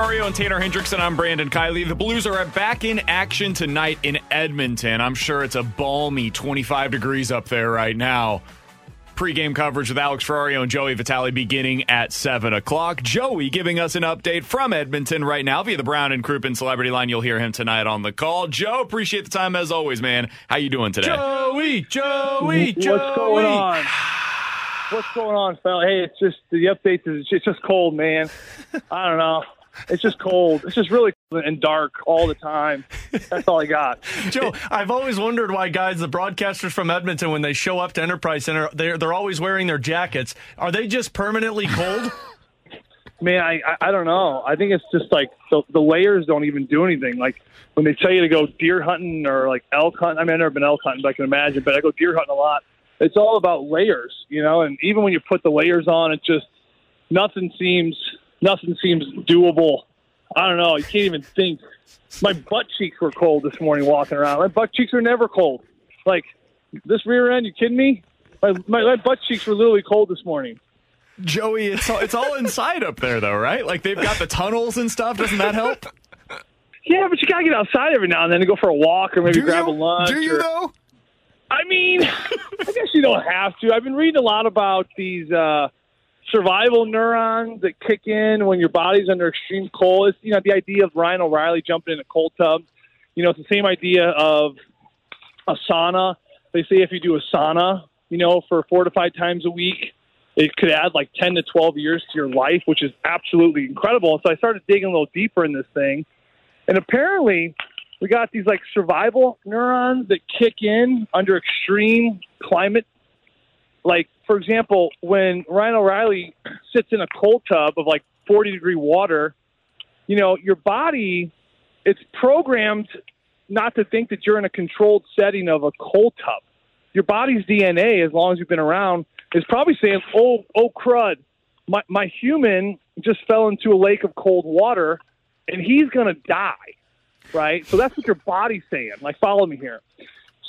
Ferrario and Tanner Hendrickson, I'm Brandon Kiley. The Blues are back in action tonight in Edmonton. I'm sure it's a balmy 25 degrees up there right now. Pre-game coverage with Alex Ferrario and Joey Vitale beginning at 7 o'clock. Joey giving us an update from Edmonton right now via the Brown and Crouppen Celebrity Line. You'll hear him tonight on the call. Joe, appreciate the time as always, man. How you doing today? Joey, Joey, Joey. What's going on? What's going on, fella? Hey, it's just the update is it's just cold, man. I don't know. It's just cold. It's just really cold and dark all the time. That's all I got. Joe, I've always wondered why guys, the broadcasters from Edmonton, when they show up to Enterprise Center, they're they're always wearing their jackets. Are they just permanently cold? Man, I, I I don't know. I think it's just like the, the layers don't even do anything. Like when they tell you to go deer hunting or like elk hunting. I mean, I've never been elk hunting, but I can imagine. But I go deer hunting a lot. It's all about layers, you know. And even when you put the layers on, it just nothing seems nothing seems doable. I don't know. You can't even think. My butt cheeks were cold this morning walking around. My butt cheeks are never cold. Like this rear end, you kidding me? My, my, my butt cheeks were literally cold this morning. Joey, it's all, it's all inside up there though, right? Like they've got the tunnels and stuff. Doesn't that help? Yeah, but you gotta get outside every now and then to go for a walk or maybe Do grab you? a lunch. Do you or- though? I mean, I guess you don't have to. I've been reading a lot about these uh, survival neurons that kick in when your body's under extreme cold. It's, you know, the idea of Ryan O'Reilly jumping in a cold tub. You know, it's the same idea of a sauna. They say if you do a sauna, you know, for four to five times a week, it could add like 10 to 12 years to your life, which is absolutely incredible. So I started digging a little deeper in this thing. And apparently, we got these like survival neurons that kick in under extreme climate. Like, for example, when Ryan O'Reilly sits in a cold tub of like 40 degree water, you know, your body, it's programmed not to think that you're in a controlled setting of a cold tub. Your body's DNA, as long as you've been around, is probably saying, oh, oh, crud, my, my human just fell into a lake of cold water and he's going to die right? So that's what your body's saying. Like, follow me here.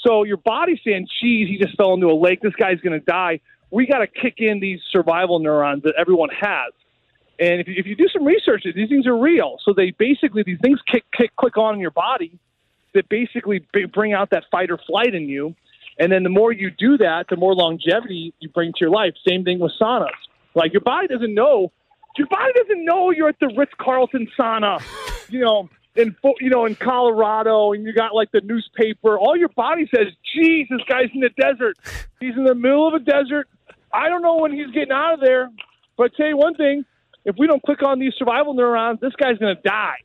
So your body's saying, geez, he just fell into a lake. This guy's going to die. We got to kick in these survival neurons that everyone has. And if you, if you do some research, these things are real. So they basically, these things kick, kick, click on in your body that basically bring out that fight or flight in you. And then the more you do that, the more longevity you bring to your life. Same thing with saunas. Like your body doesn't know, your body doesn't know you're at the Ritz Carlton sauna, you know, in you know in Colorado, and you got like the newspaper. All your body says, "Geez, this guy's in the desert. He's in the middle of a desert. I don't know when he's getting out of there." But I tell you one thing: if we don't click on these survival neurons, this guy's going to die.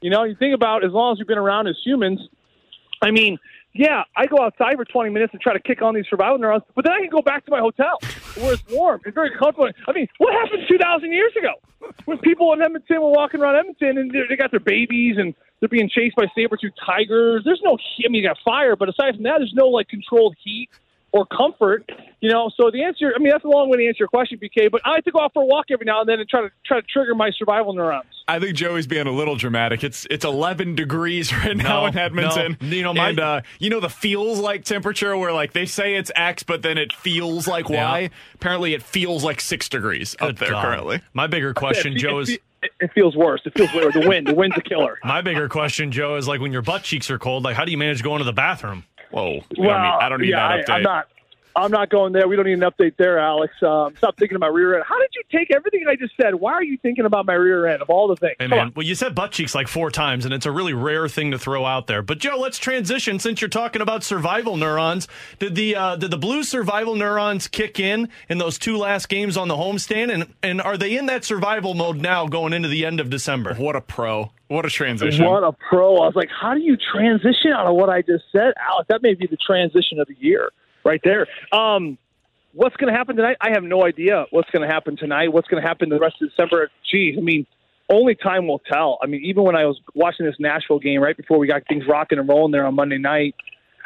You know, you think about as long as we've been around as humans. I mean, yeah, I go outside for 20 minutes and try to kick on these survival neurons, but then I can go back to my hotel where it's warm and very comfortable. I mean, what happened 2,000 years ago when people in Edmonton were walking around Edmonton and they- got their babies and they're being chased by saber-tooth tigers? There's no, I mean, you got fire, but aside from that, there's no like controlled heat or comfort. You know, so the answer, I mean, that's a long way to answer your question, BK. But I like to go out for a walk every now and then and try to try to trigger my survival neurons. I think Joey's being a little dramatic. It's it's 11 degrees right now No, in Edmonton. no. You know, my- and uh, you know the feels like temperature where like they say it's X, but then it feels like Yeah. Y. Apparently, it feels like six degrees up there God. currently. My bigger question, It- Joe, it, is it, it feels worse. It feels worse. The wind, the wind's a killer. my bigger question, Joe, is like when your butt cheeks are cold, like how do you manage going to the bathroom? Whoa! You don't need, I don't need yeah, that update. I, am not. I'm not going there. We don't need an update there, Alex. Um, stop thinking about rear end. How did you take everything I just said? Why are you thinking about my rear end of all the things? Hey, man. on. Well, you said butt cheeks like four times, and it's a really rare thing to throw out there. But Joe, let's transition since you're talking about survival neurons. Did the uh, did the blue survival neurons kick in in those two last games on the homestand, and and are they in that survival mode now going into the end of December? What a pro. What a transition. What a pro. I was like, how do you transition out of what I just said? Alex, that may be the transition of the year right there. Um, what's going to happen tonight? I have no idea what's going to happen tonight. What's going to happen the rest of December? Geez, I mean, only time will tell. I mean, even when I was watching this Nashville game right before we got things rocking and rolling there on Monday night,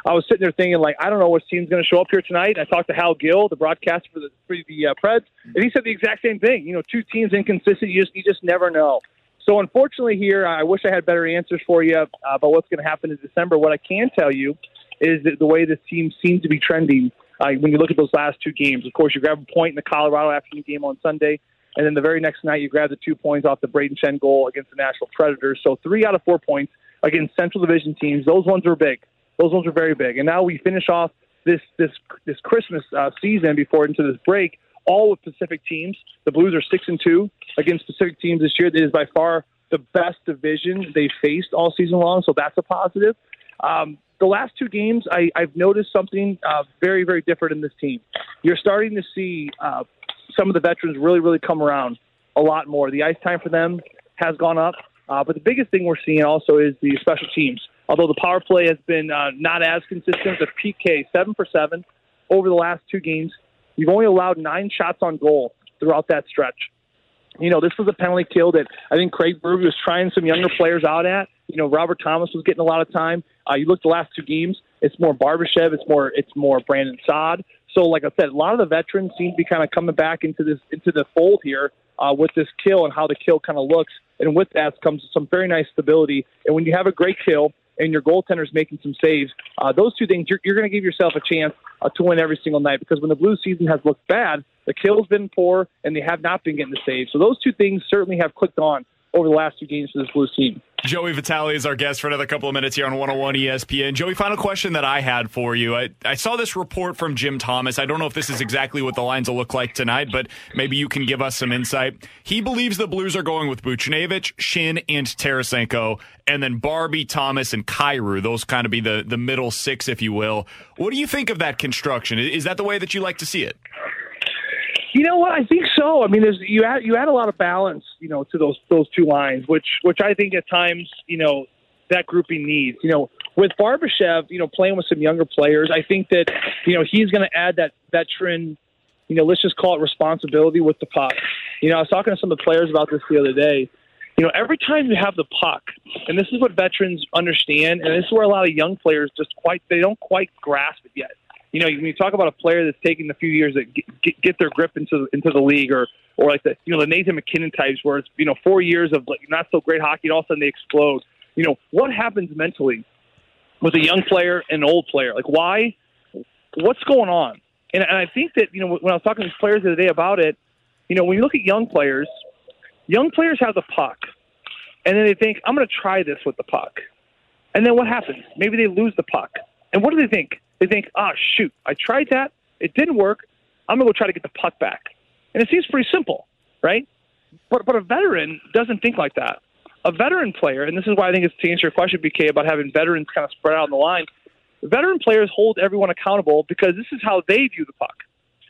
I was sitting there thinking, like, I don't know what team's going to show up here tonight. I talked to Hal Gill, the broadcaster for the for the uh, Preds, and he said the exact same thing. You know, two teams inconsistent. You just you just never know. So unfortunately, here I wish I had better answers for you uh, about what's going to happen in December. What I can tell you is the way this team seems to be trending uh, when you look at those last two games. Of course, you grab a point in the Colorado afternoon game on Sunday, and then the very next night you grab the two points off the Brayden Schenn goal against the Nashville Predators. So three out of four points against Central Division teams. Those ones were big. Those ones were very big. And now we finish off this this this Christmas uh, season before into this break, all with Pacific teams. The Blues are six and two against Pacific teams this year. That is by far the best division they faced all season long. So that's a positive. Um, the last two games, I, I've noticed something uh, very, very different in this team. You're starting to see uh, some of the veterans really, really come around a lot more. The ice time for them has gone up. Uh, but the biggest thing we're seeing also is the special teams. Although the power play has been uh, not as consistent, the PK seven for seven over the last two games. You've only allowed nine shots on goal throughout that stretch. You know, this was a penalty kill that I think Craig Berube was trying some younger players out at. You know, Robert Thomas was getting a lot of time. Uh, you look the last two games; it's more Barbashev, it's more it's more Brandon Saad. So, like I said, a lot of the veterans seem to be kind of coming back into this into the fold here uh, with this kill and how the kill kind of looks. And with that comes some very nice stability. And when you have a great kill and your goaltender's making some saves, uh, those two things, you're, you're going to give yourself a chance uh, to win every single night. Because when the Blues season has looked bad, the kill's been poor and they have not been getting the saves. So those two things certainly have clicked on over the last two games for this Blues team. Joey Vitale is our guest for another couple of minutes here on 101 ESPN. Joey, final question that I had for you. I, I saw this report from Jim Thomas. I don't know if this is exactly what the lines will look like tonight, but maybe you can give us some insight. He believes the Blues are going with Buchnevich, Schenn, and Tarasenko, and then Barbie, Thomas, and Kyrou. Those kind of be the, the middle six, if you will. What do you think of that construction? Is that the way that you like to see it? You know what? I think so. I mean, there's you add you add a lot of balance, you know, to those those two lines, which which I think at times, you know, that grouping needs. You know, with Barbashev, you know, playing with some younger players, I think that you know he's going to add that veteran, you know, let's just call it responsibility with the puck. You know, I was talking to some of the players about this the other day. You know, every time you have the puck, and this is what veterans understand, and this is where a lot of young players just quite they don't quite grasp it yet you know, when you talk about a player that's taking a few years to get, get their grip into into the league, or or like the you know the Nathan MacKinnon types, where it's you know four years of like not so great hockey, and all of a sudden they explode. You know, what happens mentally with a young player and an old player? Like, why? What's going on? And, and I think that you know when I was talking to these players the other day about it, you know, when you look at young players, young players have the puck, and then they think, I'm going to try this with the puck, and then what happens? Maybe they lose the puck, and what do they think? They think, oh, shoot, I tried that. It didn't work. I'm going to go try to get the puck back. And it seems pretty simple, right? But, but a veteran doesn't think like that. A veteran player, and this is why I think it's to answer your question, BK, about having veterans kind of spread out on the line. Veteran players hold everyone accountable because this is how they view the puck.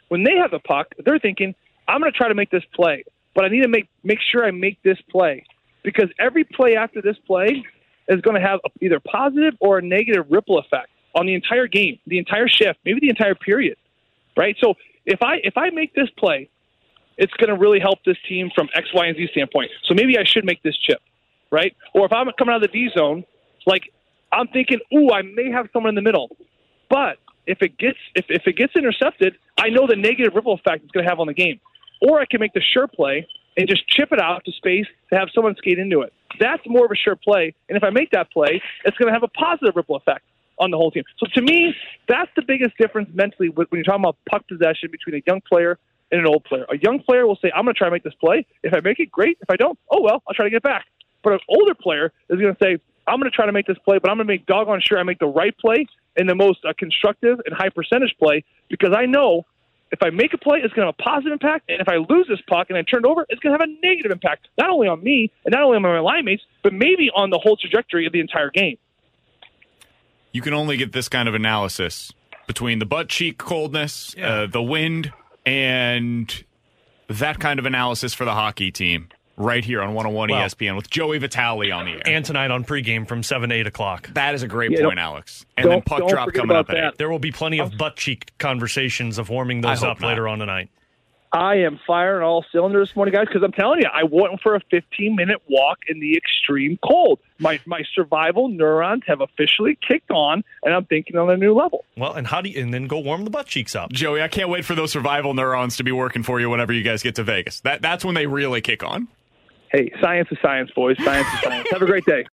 When they have the puck, they're thinking, I'm going to try to make this play, but I need to make, make sure I make this play because every play after this play is going to have either positive or a negative ripple effect on the entire game, the entire shift, maybe the entire period, right? So if I if I make this play, it's going to really help this team from X, Y, and Z standpoint. So maybe I should make this chip, right? Or if I'm coming out of the D zone, like I'm thinking, ooh, I may have someone in the middle, but if it gets if, if it gets intercepted, I know the negative ripple effect it's going to have on the game. Or I can make the sure play and just chip it out to space to have someone skate into it. That's more of a sure play. And if I make that play, it's going to have a positive ripple effect on the whole team. So to me, that's the biggest difference mentally when you're talking about puck possession between a young player and an old player. A young player will say, I'm going to try to make this play. If I make it, great. If I don't, oh, well, I'll try to get back. But an older player is going to say, I'm going to try to make this play, but I'm going to make doggone sure I make the right play and the most uh, constructive and high percentage play because I know if I make a play, it's going to have a positive impact, and if I lose this puck and I turn it over, it's going to have a negative impact, not only on me and not only on my line mates, but maybe on the whole trajectory of the entire game. You can only get this kind of analysis between the butt cheek coldness, uh, the wind, and that kind of analysis for the hockey team right here on 101 Wow. ESPN with Joey Vitale on the air. And tonight on pregame from 7 to 8 o'clock. that is a great Yeah, point, Alex. And then puck drop coming up about at eight. There will be plenty of butt cheek conversations of warming those up not. later on tonight. I am firing all cylinders this morning, guys, because I'm telling you, I went for a 15 minute walk in the extreme cold. My my survival neurons have officially kicked on, and I'm thinking on a new level. Well, and how do you, and then go warm the butt cheeks up. Joey, I can't wait for those survival neurons to be working for you whenever you guys get to Vegas. That that's when they really kick on. Hey, science is science, boys. Science is science. Have a great day.